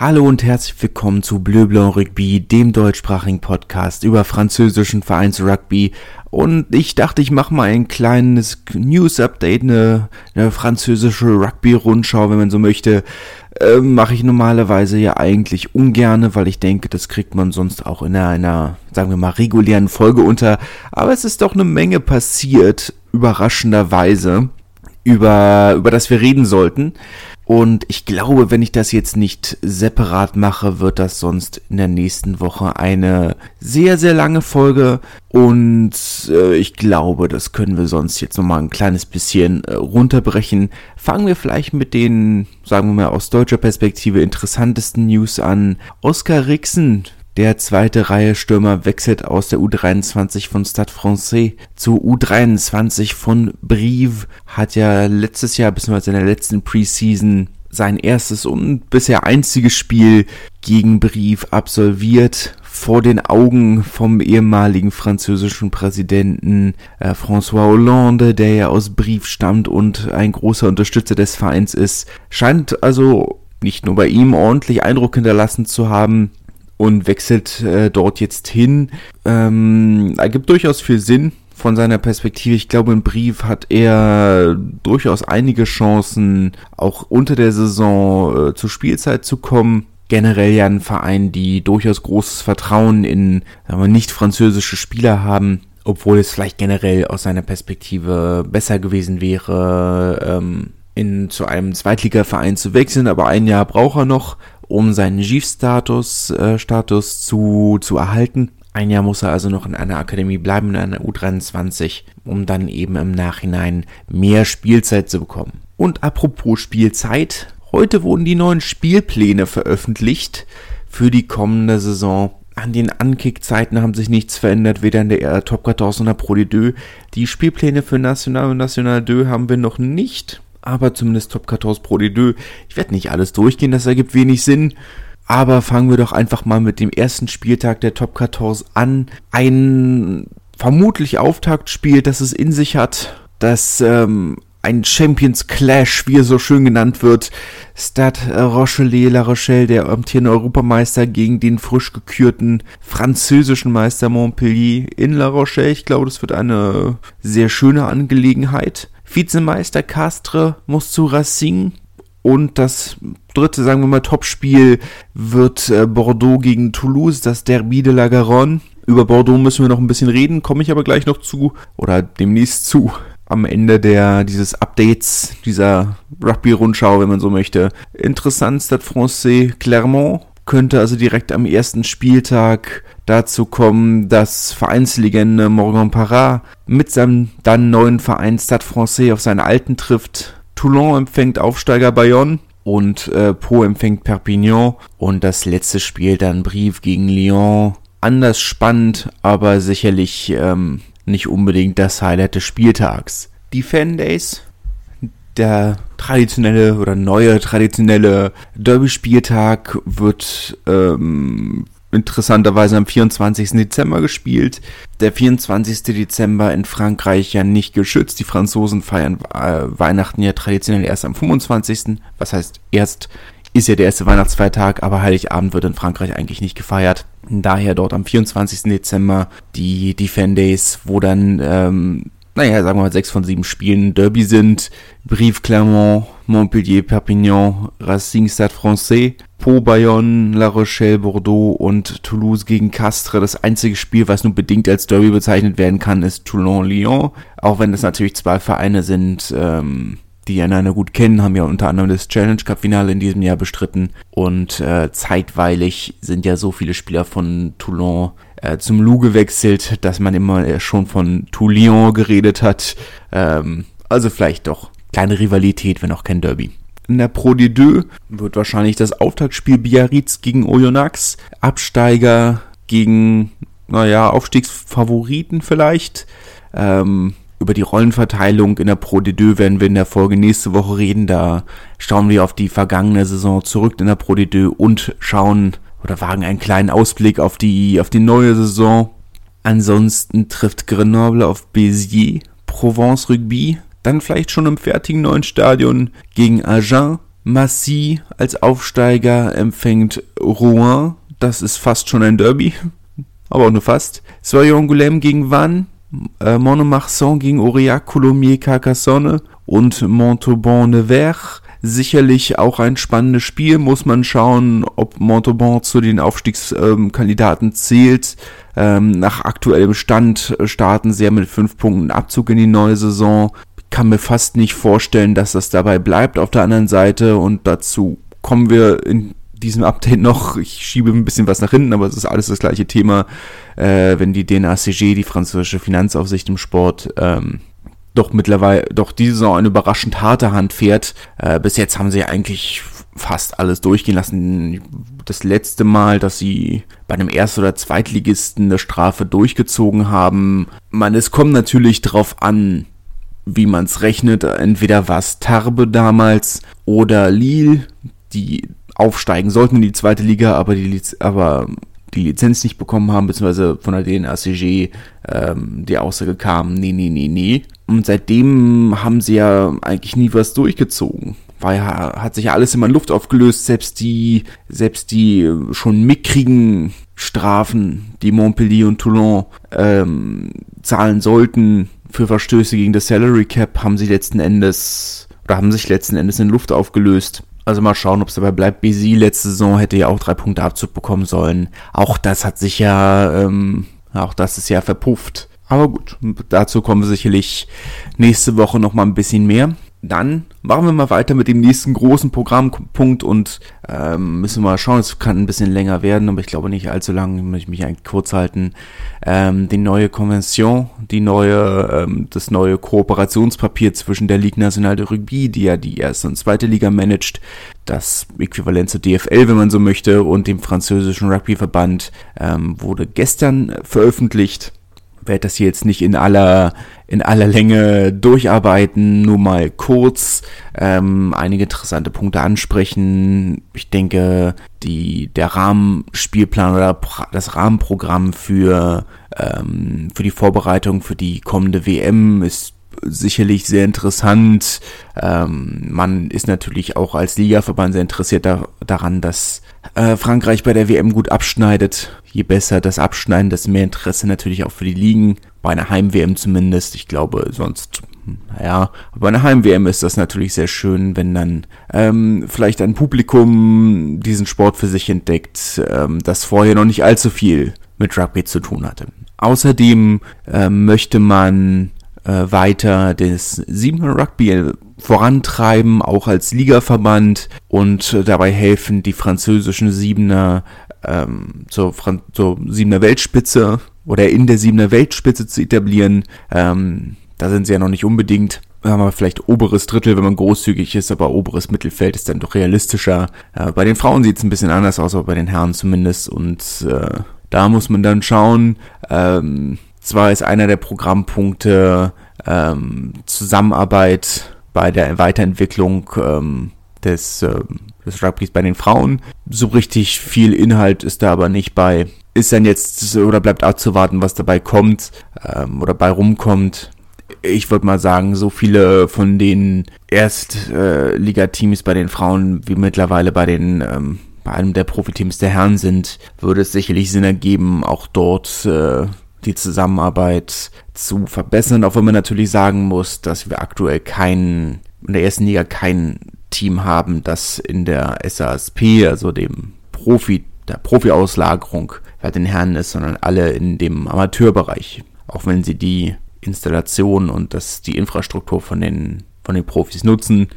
Hallo und herzlich willkommen zu Bleu Blanc Rugby, dem deutschsprachigen Podcast über französischen Vereins Rugby. Und ich dachte, ich mache mal ein kleines News-Update, eine, eine, französische Rugby-Rundschau, wenn man so möchte. Äh, mache ich normalerweise ja eigentlich ungerne, weil ich denke, das kriegt man sonst auch in einer, einer, sagen wir mal, regulären Folge unter. Aber es ist doch eine Menge passiert, überraschenderweise, über, über das wir reden sollten. Und ich glaube, wenn ich das jetzt nicht separat mache, wird das sonst in der nächsten Woche eine sehr, sehr lange Folge. Und äh, ich glaube, das können wir sonst jetzt nochmal ein kleines bisschen äh, runterbrechen. Fangen wir vielleicht mit den, sagen wir mal, aus deutscher Perspektive interessantesten News an. Oskar Rixen der zweite Reihe Stürmer wechselt aus der U23 von Stade Francais zu U23 von Brive. Hat ja letztes Jahr, bzw. in der letzten Preseason, sein erstes und bisher einziges Spiel gegen Brive absolviert vor den Augen vom ehemaligen französischen Präsidenten äh, François Hollande, der ja aus Brief stammt und ein großer Unterstützer des Vereins ist, scheint also nicht nur bei ihm ordentlich Eindruck hinterlassen zu haben, und wechselt äh, dort jetzt hin. Ähm, ergibt durchaus viel Sinn von seiner Perspektive. Ich glaube, im Brief hat er durchaus einige Chancen, auch unter der Saison äh, zur Spielzeit zu kommen. Generell ja ein Verein, die durchaus großes Vertrauen in wir, nicht französische Spieler haben, obwohl es vielleicht generell aus seiner Perspektive besser gewesen wäre, ähm, in zu einem Zweitligaverein zu wechseln, aber ein Jahr braucht er noch um seinen GIF-Status äh, Status zu, zu erhalten. Ein Jahr muss er also noch in einer Akademie bleiben, in einer U23, um dann eben im Nachhinein mehr Spielzeit zu bekommen. Und apropos Spielzeit, heute wurden die neuen Spielpläne veröffentlicht für die kommende Saison. An den Ankick-Zeiten haben sich nichts verändert, weder in der Top 14 noch Pro D2. Die Spielpläne für National und National 2 haben wir noch nicht aber zumindest Top 14 Pro D2. Ich werde nicht alles durchgehen, das ergibt wenig Sinn. Aber fangen wir doch einfach mal mit dem ersten Spieltag der Top 14 an. Ein vermutlich Auftaktspiel, das es in sich hat, das ähm, ein Champions Clash, wie er so schön genannt wird. Stade Rochelet La Rochelle, der amtierende Europameister gegen den frisch gekürten französischen Meister Montpellier in La Rochelle. Ich glaube, das wird eine sehr schöne Angelegenheit. Vizemeister Castre muss zu Racing und das dritte, sagen wir mal, Topspiel wird äh, Bordeaux gegen Toulouse, das Derby de la Garonne. Über Bordeaux müssen wir noch ein bisschen reden, komme ich aber gleich noch zu oder demnächst zu. Am Ende der, dieses Updates, dieser Rugby-Rundschau, wenn man so möchte. Interessant, Stade Francais Clermont könnte also direkt am ersten Spieltag dazu kommen, dass Vereinslegende Morgan Parra mit seinem dann neuen Verein Stade Francais auf seine alten trifft. Toulon empfängt Aufsteiger Bayonne und äh, Po empfängt Perpignan und das letzte Spiel dann Brief gegen Lyon. Anders spannend, aber sicherlich ähm, nicht unbedingt das Highlight des Spieltags. Die Fandays der traditionelle oder neue traditionelle Derby-Spieltag wird ähm, interessanterweise am 24. Dezember gespielt. Der 24. Dezember in Frankreich ja nicht geschützt. Die Franzosen feiern äh, Weihnachten ja traditionell erst am 25. Was heißt erst ist ja der erste Weihnachtsfeiertag, aber Heiligabend wird in Frankreich eigentlich nicht gefeiert. Daher dort am 24. Dezember die, die Fan Days, wo dann ähm, naja, sagen wir mal, sechs von sieben Spielen Derby sind. Brive Clermont, Montpellier, Perpignan, Racing Stade Francais, Pau, Bayonne, La Rochelle, Bordeaux und Toulouse gegen Castres. Das einzige Spiel, was nur bedingt als Derby bezeichnet werden kann, ist Toulon-Lyon. Auch wenn das natürlich zwei Vereine sind, ähm, die einander gut kennen, haben ja unter anderem das Challenge Cup Finale in diesem Jahr bestritten und äh, zeitweilig sind ja so viele Spieler von Toulon äh, zum Lou gewechselt, dass man immer äh, schon von Toulon geredet hat. Ähm, also vielleicht doch kleine Rivalität, wenn auch kein Derby. In der Pro D2 wird wahrscheinlich das Auftaktspiel Biarritz gegen Oyonnax, Absteiger gegen, naja, Aufstiegsfavoriten vielleicht. Ähm, über die Rollenverteilung in der Pro D2 werden wir in der Folge nächste Woche reden. Da schauen wir auf die vergangene Saison zurück in der Pro D2 und schauen oder wagen einen kleinen Ausblick auf die, auf die neue Saison. Ansonsten trifft Grenoble auf Béziers, Provence Rugby, dann vielleicht schon im fertigen neuen Stadion gegen Agen, Massy als Aufsteiger empfängt Rouen. Das ist fast schon ein Derby, aber auch nur fast. Soyon gegen Vannes, äh, Monomarsan gegen Aurillac, Coulommiers, Carcassonne und Montauban-Nevers sicherlich auch ein spannendes Spiel. Muss man schauen, ob Montauban zu den Aufstiegskandidaten zählt. Ähm, nach aktuellem Stand starten sie ja mit fünf Punkten Abzug in die neue Saison. Kann mir fast nicht vorstellen, dass das dabei bleibt auf der anderen Seite und dazu kommen wir in diesem Update noch. Ich schiebe ein bisschen was nach hinten, aber es ist alles das gleiche Thema. Äh, wenn die DNACG, die französische Finanzaufsicht im Sport, ähm, doch mittlerweile, doch diese Saison eine überraschend harte Hand fährt. Äh, bis jetzt haben sie eigentlich fast alles durchgehen lassen. Das letzte Mal, dass sie bei einem Erst- oder Zweitligisten eine Strafe durchgezogen haben. Man, es kommt natürlich drauf an, wie man es rechnet. Entweder war es Tarbe damals oder Lille, die aufsteigen sollten in die zweite Liga, aber die, aber die Lizenz nicht bekommen haben, beziehungsweise von der DNACG ähm, die Aussage kam, nee, nee, nee, nee. Und seitdem haben sie ja eigentlich nie was durchgezogen. Weil hat sich ja alles immer in Luft aufgelöst, selbst die, selbst die schon mickrigen Strafen, die Montpellier und Toulon ähm, zahlen sollten für Verstöße gegen das Salary Cap, haben sie letzten Endes oder haben sich letzten Endes in Luft aufgelöst. Also mal schauen, ob es dabei bleibt. BC letzte Saison hätte ja auch drei Punkte Abzug bekommen sollen. Auch das hat sich ja, ähm, auch das ist ja verpufft. Aber gut, dazu kommen wir sicherlich nächste Woche noch mal ein bisschen mehr. Dann machen wir mal weiter mit dem nächsten großen Programmpunkt und ähm, müssen mal schauen, es kann ein bisschen länger werden, aber ich glaube nicht allzu lang, möchte ich mich eigentlich kurz halten. Ähm, die neue Konvention, die neue, ähm, das neue Kooperationspapier zwischen der Ligue Nationale de Rugby, die ja die erste und zweite Liga managt, das Äquivalent zur DFL, wenn man so möchte, und dem französischen Rugbyverband ähm, wurde gestern veröffentlicht werde das hier jetzt nicht in aller in aller Länge durcharbeiten, nur mal kurz ähm, einige interessante Punkte ansprechen. Ich denke, die der Rahmenspielplan oder das Rahmenprogramm für ähm, für die Vorbereitung für die kommende WM ist sicherlich sehr interessant. Ähm, man ist natürlich auch als Ligaverband sehr interessiert da, daran, dass äh, Frankreich bei der WM gut abschneidet. Je besser das Abschneiden, desto mehr Interesse natürlich auch für die Ligen. Bei einer Heim-WM zumindest. Ich glaube, sonst, naja, bei einer Heim-WM ist das natürlich sehr schön, wenn dann ähm, vielleicht ein Publikum diesen Sport für sich entdeckt, ähm, das vorher noch nicht allzu viel mit Rugby zu tun hatte. Außerdem äh, möchte man äh, weiter das Siebener Rugby vorantreiben, auch als Ligaverband und äh, dabei helfen, die französischen Siebener ähm, zur, Fran zur Siebener Weltspitze oder in der Siebener Weltspitze zu etablieren. Ähm, da sind sie ja noch nicht unbedingt. Haben wir vielleicht oberes Drittel, wenn man großzügig ist, aber oberes Mittelfeld ist dann doch realistischer. Äh, bei den Frauen sieht es ein bisschen anders aus, aber bei den Herren zumindest. Und äh, da muss man dann schauen. Ähm, zwar ist einer der Programmpunkte ähm, Zusammenarbeit bei der Weiterentwicklung ähm, des, äh, des Rugbys bei den Frauen. So richtig viel Inhalt ist da aber nicht bei. Ist dann jetzt oder bleibt abzuwarten, was dabei kommt ähm, oder bei rumkommt. Ich würde mal sagen, so viele von den Erstligateams äh, bei den Frauen wie mittlerweile bei den ähm, bei einem der Profiteams der Herren sind, würde es sicherlich Sinn ergeben, auch dort äh, die Zusammenarbeit zu verbessern, auch wenn man natürlich sagen muss, dass wir aktuell kein, in der ersten Liga kein Team haben, das in der SASP, also dem Profi, der Profi-Auslagerung bei den Herren ist, sondern alle in dem Amateurbereich. Auch wenn sie die Installation und das, die Infrastruktur von den, von den Profis nutzen.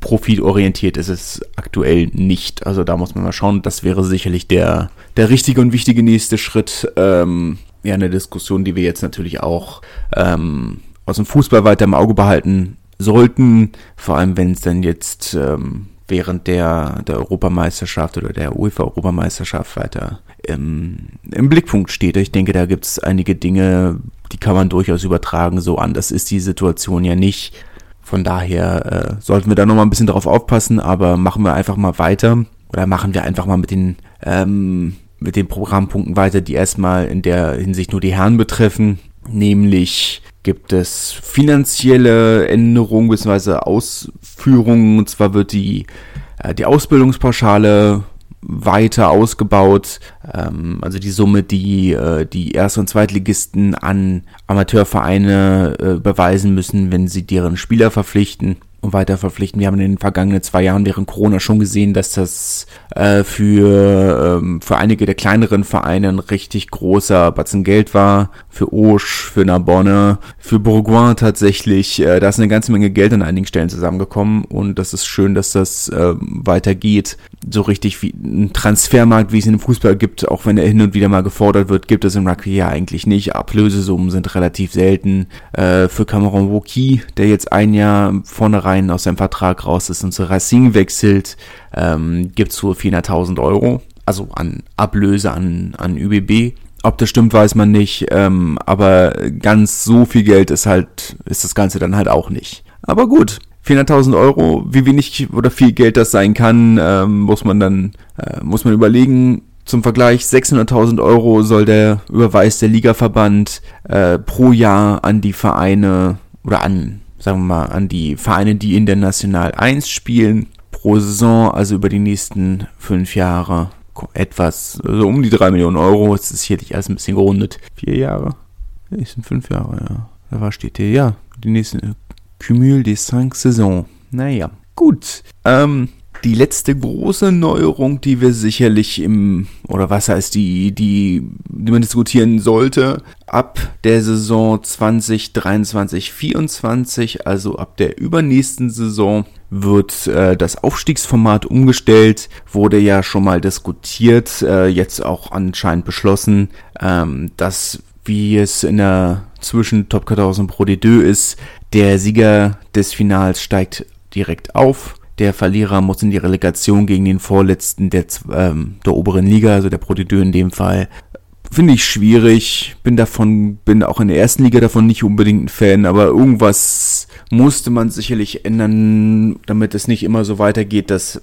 Profitorientiert ist es aktuell nicht. Also da muss man mal schauen. Das wäre sicherlich der, der richtige und wichtige nächste Schritt, ähm, ja eine Diskussion, die wir jetzt natürlich auch ähm, aus dem Fußball weiter im Auge behalten sollten, vor allem wenn es dann jetzt ähm, während der, der Europameisterschaft oder der UEFA-Europameisterschaft weiter im, im Blickpunkt steht. Ich denke, da gibt es einige Dinge, die kann man durchaus übertragen. So anders ist die Situation ja nicht. Von daher äh, sollten wir da nochmal ein bisschen drauf aufpassen, aber machen wir einfach mal weiter oder machen wir einfach mal mit den ähm, mit den Programmpunkten weiter, die erstmal in der Hinsicht nur die Herren betreffen. Nämlich gibt es finanzielle Änderungen bzw. Ausführungen. Und zwar wird die Äh, die Ausbildungspauschale weiter ausgebaut. Ähm, also die Summe, die äh, die Erst- und Zweitligisten an Amateurvereine äh, beweisen müssen, wenn sie deren Spieler verpflichten weiter verpflichten. Wir haben in den vergangenen zwei Jahren während Corona schon gesehen, dass das äh, für, ähm, für einige der kleineren Vereine ein richtig großer Batzen Geld war. Für Auge, für Narbonne, für Bourgoin tatsächlich. Äh, da ist eine ganze Menge Geld an einigen Stellen zusammengekommen und das ist schön, dass das äh, weitergeht. So richtig wie ein Transfermarkt, wie es in dem Fußball gibt, auch wenn er hin und wieder mal gefordert wird, gibt es im Rugby ja eigentlich nicht. Ablösesummen sind relativ selten. Äh, für Cameron Woki, der jetzt ein Jahr vorne rein aus seinem Vertrag raus ist und zu Racing wechselt, ähm, gibt es wohl 400.000 Euro, also an Ablöse an, an ÜBB. Ob das stimmt, weiß man nicht, ähm, aber ganz so viel Geld ist halt, ist das Ganze dann halt auch nicht. Aber gut, 400.000 Euro, wie wenig oder viel Geld das sein kann, ähm, muss man dann, äh, muss man überlegen. Zum Vergleich, 600.000 Euro soll der Überweis der Ligaverband äh, pro Jahr an die Vereine oder an, sagen wir mal, an die Vereine, die in der National 1 spielen pro Saison, also über die nächsten fünf Jahre etwas, also um die drei Millionen Euro. Das ist hier nicht alles ein bisschen gerundet. Vier Jahre? Nee, sind fünf Jahre, ja. Da war steht hier, ja, die nächsten Cumul des cinq Saisons. Naja, gut. Ähm, die letzte große Neuerung, die wir sicherlich im, oder was heißt die, die, die man diskutieren sollte, ab der Saison 2023, 24, also ab der übernächsten Saison, wird äh, das Aufstiegsformat umgestellt, wurde ja schon mal diskutiert, äh, jetzt auch anscheinend beschlossen, ähm, dass wie es in der zwischen Top 1000 Pro D2 ist, der Sieger des Finals steigt direkt auf der Verlierer muss in die Relegation gegen den Vorletzten der, ähm, der oberen Liga, also der Proteteur in dem Fall. Finde ich schwierig. Bin davon, bin auch in der ersten Liga davon nicht unbedingt ein Fan, aber irgendwas musste man sicherlich ändern, damit es nicht immer so weitergeht, dass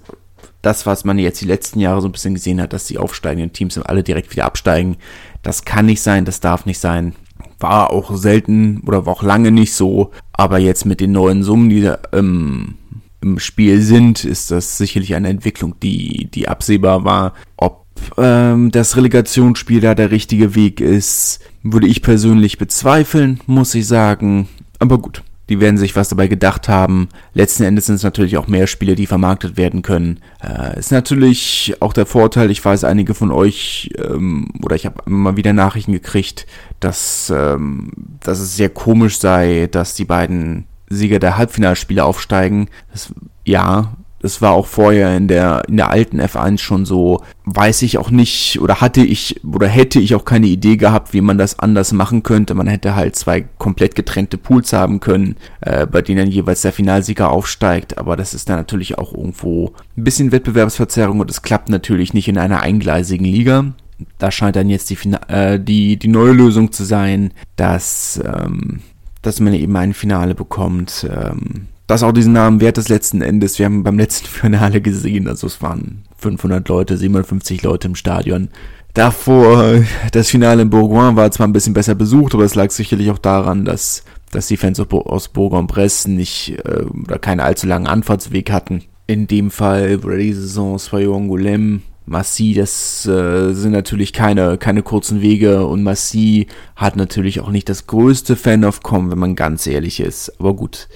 das, was man jetzt die letzten Jahre so ein bisschen gesehen hat, dass die aufsteigenden Teams alle direkt wieder absteigen. Das kann nicht sein, das darf nicht sein. War auch selten oder war auch lange nicht so. Aber jetzt mit den neuen Summen, die ähm, im Spiel sind, ist das sicherlich eine Entwicklung, die, die absehbar war. Ob ähm, das Relegationsspiel da der richtige Weg ist, würde ich persönlich bezweifeln, muss ich sagen. Aber gut, die werden sich was dabei gedacht haben. Letzten Endes sind es natürlich auch mehr Spiele, die vermarktet werden können. Äh, ist natürlich auch der Vorteil, ich weiß, einige von euch, ähm, oder ich habe immer wieder Nachrichten gekriegt, dass, ähm, dass es sehr komisch sei, dass die beiden Sieger der Halbfinalspiele aufsteigen. Das, ja, das war auch vorher in der, in der alten F1 schon so. Weiß ich auch nicht, oder hatte ich, oder hätte ich auch keine Idee gehabt, wie man das anders machen könnte. Man hätte halt zwei komplett getrennte Pools haben können, äh, bei denen jeweils der Finalsieger aufsteigt. Aber das ist dann natürlich auch irgendwo ein bisschen Wettbewerbsverzerrung und es klappt natürlich nicht in einer eingleisigen Liga. Da scheint dann jetzt die, äh, die, die neue Lösung zu sein, dass ähm, dass man eben ein Finale bekommt. Ähm, das auch diesen Namen wert ist letzten Endes. Wir haben beim letzten Finale gesehen, also es waren 500 Leute, 750 Leute im Stadion. Davor, das Finale in Bourgoin war zwar ein bisschen besser besucht, aber es lag sicherlich auch daran, dass, dass die Fans aus Bourgoin-Bresse nicht äh, oder keinen allzu langen Anfahrtsweg hatten. In dem Fall wurde die Saison Soyons-Angoulême Massi, das äh, sind natürlich keine, keine kurzen Wege und Massi hat natürlich auch nicht das größte Fan-Aufkommen, wenn man ganz ehrlich ist. Aber gut,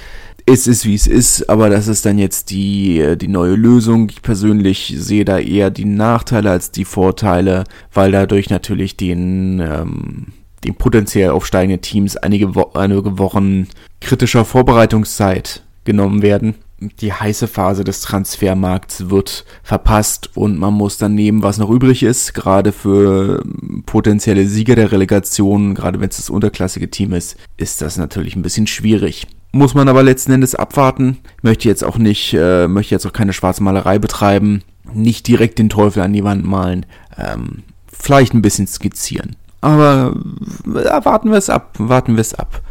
es ist wie es ist, aber das ist dann jetzt die, äh, die neue Lösung. Ich persönlich sehe da eher die Nachteile als die Vorteile, weil dadurch natürlich den, ähm, den potenziell aufsteigenden Teams einige, Wo einige Wochen kritischer Vorbereitungszeit genommen werden die heiße Phase des Transfermarkts wird verpasst und man muss dann nehmen, was noch übrig ist, gerade für potenzielle Sieger der Relegation, gerade wenn es das unterklassige Team ist, ist das natürlich ein bisschen schwierig. Muss man aber letzten Endes abwarten. Möchte jetzt auch nicht, äh, möchte jetzt auch keine Schwarzmalerei betreiben, nicht direkt den Teufel an die Wand malen, ähm, vielleicht ein bisschen skizzieren. Aber äh, warten wir es ab, warten wir es ab.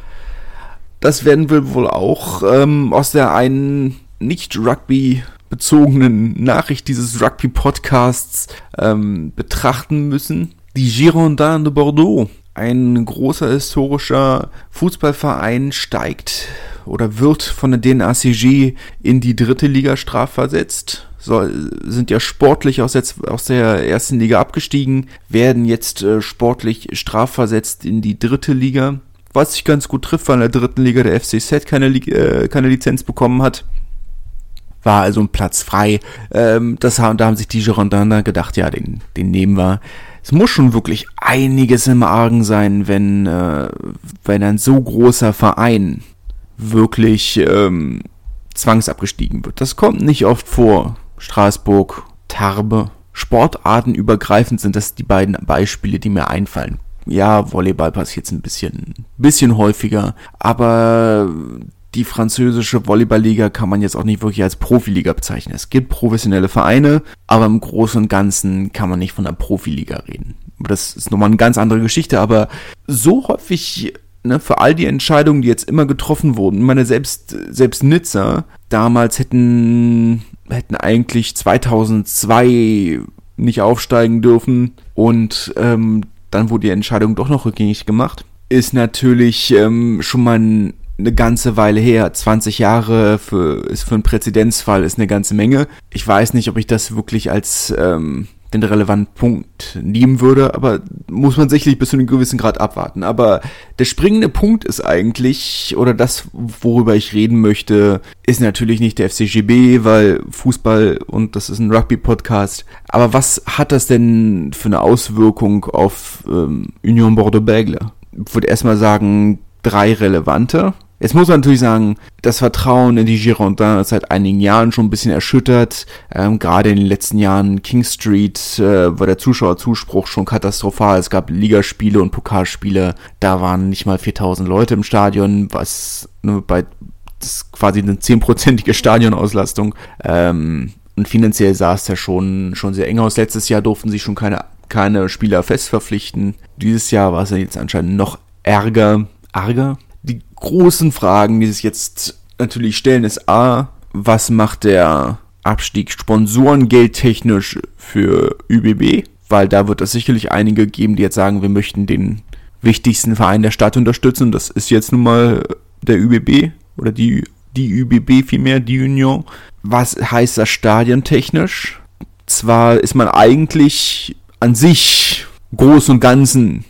Das werden wir wohl auch ähm, aus der einen nicht Rugby bezogenen Nachricht dieses Rugby-Podcasts ähm, betrachten müssen. Die Girondins de Bordeaux, ein großer historischer Fußballverein, steigt oder wird von der DNACG in die dritte Liga strafversetzt. soll, sind ja sportlich aus der, aus der ersten Liga abgestiegen, werden jetzt äh, sportlich strafversetzt in die dritte Liga. Was sich ganz gut trifft, weil in der dritten Liga der FC Set keine, äh, keine Lizenz bekommen hat. War also ein Platz frei. Ähm, das haben, da haben sich die Girondins gedacht, ja, den, den nehmen wir. Es muss schon wirklich einiges im Argen sein, wenn, äh, wenn ein so großer Verein wirklich ähm, zwangsabgestiegen wird. Das kommt nicht oft vor. Straßburg, Tarbe, sportartenübergreifend sind das die beiden Beispiele, die mir einfallen. Ja, Volleyball passiert jetzt ein bisschen, bisschen häufiger, aber die französische Volleyballliga kann man jetzt auch nicht wirklich als Profiliga bezeichnen. Es gibt professionelle Vereine, aber im Großen und Ganzen kann man nicht von einer Profiliga reden. Das ist nochmal eine ganz andere Geschichte, aber so häufig ne, für all die Entscheidungen, die jetzt immer getroffen wurden, meine, selbst, selbst Nizza damals hätten, hätten eigentlich 2002 nicht aufsteigen dürfen und ähm, dann wurde die Entscheidung doch noch rückgängig gemacht, ist natürlich ähm, schon mal ein, eine ganze Weile her. 20 Jahre für, ist für einen Präzedenzfall ist eine ganze Menge. Ich weiß nicht, ob ich das wirklich als ähm, den relevanten Punkt nehmen würde, aber muss man sicherlich bis zu einem gewissen Grad abwarten. Aber der springende Punkt ist eigentlich, oder das, worüber ich reden möchte, ist natürlich nicht der FCGB, weil Fußball und das ist ein Rugby-Podcast. Aber was hat das denn für eine Auswirkung auf ähm, Union Bordeaux-Bègles? Ich würde erstmal sagen, drei relevante. Jetzt muss man natürlich sagen, das Vertrauen in die Girondins ist seit einigen Jahren schon ein bisschen erschüttert. Ähm, gerade in den letzten Jahren King Street äh, war der Zuschauerzuspruch schon katastrophal. Es gab Ligaspiele und Pokalspiele, da waren nicht mal 4000 Leute im Stadion, was ne, bei das ist quasi eine zehnprozentige Stadionauslastung. Ähm, und finanziell sah es ja schon, schon sehr eng aus. Letztes Jahr durften sie schon keine, keine Spieler fest verpflichten. Dieses Jahr war es ja jetzt anscheinend noch ärger. Arger? Großen Fragen, die sich jetzt natürlich stellen, ist A, was macht der Abstieg sponsorengeldtechnisch für ÜBB? Weil da wird es sicherlich einige geben, die jetzt sagen, wir möchten den wichtigsten Verein der Stadt unterstützen. Das ist jetzt nun mal der ÜBB oder die, die ÜBB vielmehr, die Union. Was heißt das stadiontechnisch? Zwar ist man eigentlich an sich groß und ganzen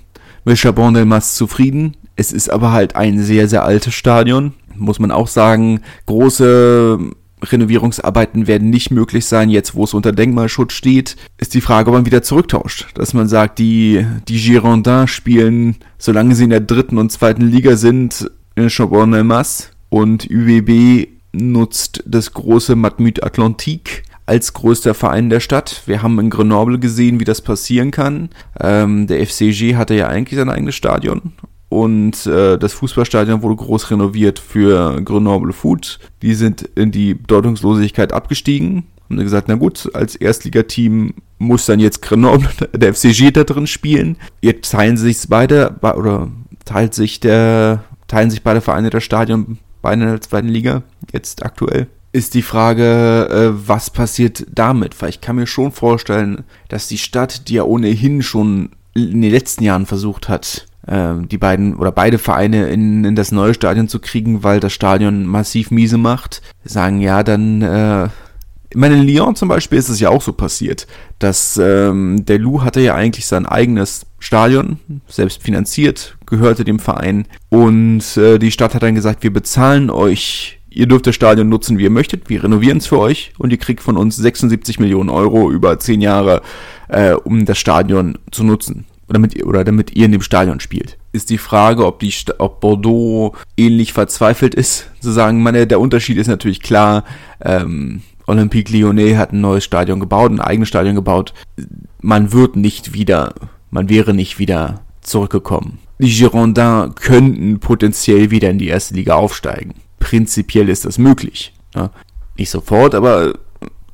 mit Chabon Delmas zufrieden, es ist aber halt ein sehr, sehr altes Stadion. Muss man auch sagen, große Renovierungsarbeiten werden nicht möglich sein, jetzt wo es unter Denkmalschutz steht, ist die Frage, ob man wieder zurücktauscht. Dass man sagt, die, die Girondins spielen, solange sie in der dritten und zweiten Liga sind, in Chambon-Elmas und UWB nutzt das große Matmut Atlantique als größter Verein der Stadt. Wir haben in Grenoble gesehen, wie das passieren kann. Ähm, der FCG hatte ja eigentlich sein eigenes Stadion und äh, das Fußballstadion wurde groß renoviert für Grenoble Foot. Die sind in die Bedeutungslosigkeit abgestiegen. Haben gesagt, na gut, als Erstligateam muss dann jetzt Grenoble, der FCG da drin spielen. Jetzt teilen sich beide, oder teilt sich der, teilen sich beide Vereine das Stadion bei einer zweiten Liga, jetzt aktuell. Ist die Frage, äh, was passiert damit? Weil ich kann mir schon vorstellen, dass die Stadt, die ja ohnehin schon in den letzten Jahren versucht hat, die beiden oder beide Vereine in, in das neue Stadion zu kriegen, weil das Stadion massiv miese macht, sagen ja dann, äh, ich meine, in Lyon zum Beispiel ist es ja auch so passiert, dass ähm, der Lou hatte ja eigentlich sein eigenes Stadion, selbst finanziert, gehörte dem Verein und äh, die Stadt hat dann gesagt, wir bezahlen euch ihr dürft das Stadion nutzen, wie ihr möchtet. Wir renovieren es für euch und ihr kriegt von uns 76 Millionen Euro über 10 Jahre, äh, um das Stadion zu nutzen oder damit, oder damit ihr in dem Stadion spielt. Ist die Frage, ob, die, ob Bordeaux ähnlich verzweifelt ist, zu sagen, meine, der Unterschied ist natürlich klar, ähm, Olympique Lyonnais hat ein neues Stadion gebaut, ein eigenes Stadion gebaut. Man wird nicht wieder, man wäre nicht wieder zurückgekommen. Die Girondins könnten potenziell wieder in die erste Liga aufsteigen. Prinzipiell ist das möglich. Ja. Nicht sofort, aber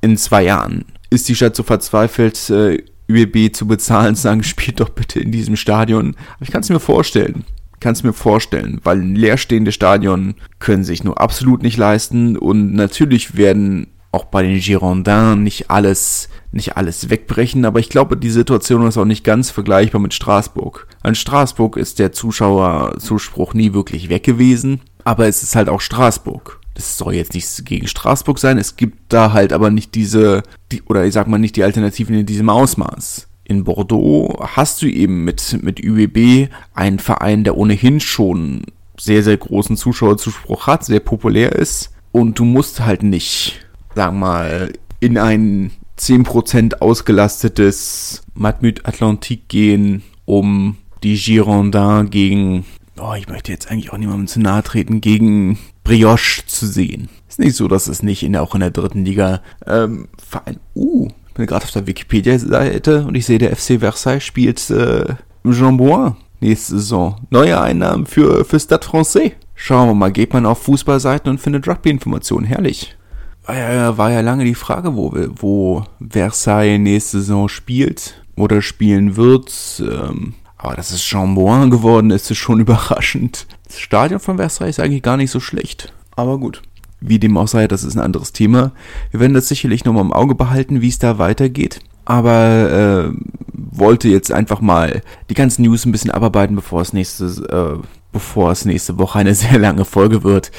in zwei Jahren. Ist die Stadt so verzweifelt, äh, ÜBB zu bezahlen, sagen, spielt doch bitte in diesem Stadion. Aber ich kann es mir vorstellen. Kann es mir vorstellen, weil leerstehende Stadion können sich nur absolut nicht leisten und natürlich werden auch bei den Girondins nicht alles, nicht alles wegbrechen, aber ich glaube, die Situation ist auch nicht ganz vergleichbar mit Straßburg. An Straßburg ist der Zuschauerzuspruch nie wirklich weg gewesen, aber es ist halt auch Straßburg. Das soll jetzt nichts gegen Straßburg sein. Es gibt da halt aber nicht diese, die, oder ich sag mal nicht die Alternativen in diesem Ausmaß. In Bordeaux hast du eben mit, mit ÜBB einen Verein, der ohnehin schon sehr, sehr großen Zuschauerzuspruch hat, sehr populär ist. Und du musst halt nicht, sagen mal, in ein 10% ausgelastetes Matmut Atlantique gehen, um die Girondins gegen, oh, ich möchte jetzt eigentlich auch niemandem zu nahe treten, gegen Brioche zu sehen. Ist nicht so, dass es nicht in der, auch in der dritten Liga ähm, Verein. Uh, bin gerade auf der Wikipedia-Seite und ich sehe, der FC Versailles spielt äh, Jean Boin nächste Saison. Neue Einnahmen für, für Stade Francais. Schauen wir mal, geht man auf Fußballseiten und findet Rugby-Informationen. Herrlich. War ja, war ja lange die Frage, wo, wo Versailles nächste Saison spielt oder spielen wird. Ähm, aber dass es Chambouin geworden ist, ist schon überraschend. Das Stadion von Versailles ist eigentlich gar nicht so schlecht. Aber gut. Wie dem auch sei, das ist ein anderes Thema. Wir werden das sicherlich nochmal im Auge behalten, wie es da weitergeht. Aber äh, wollte jetzt einfach mal die ganzen News ein bisschen abarbeiten, bevor es nächste, äh, bevor es nächste Woche eine sehr lange Folge wird.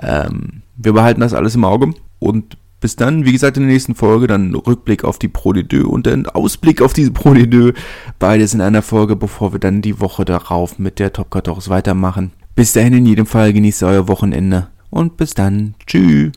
Ähm, wir behalten das alles im Auge und bis dann, wie gesagt, in der nächsten Folge dann Rückblick auf die Pro de Deux und dann Ausblick auf diese Pro de Deux. Beides in einer Folge, bevor wir dann die Woche darauf mit der Top 14 weitermachen. Bis dahin in jedem Fall genießt euer Wochenende und bis dann. Tschüss.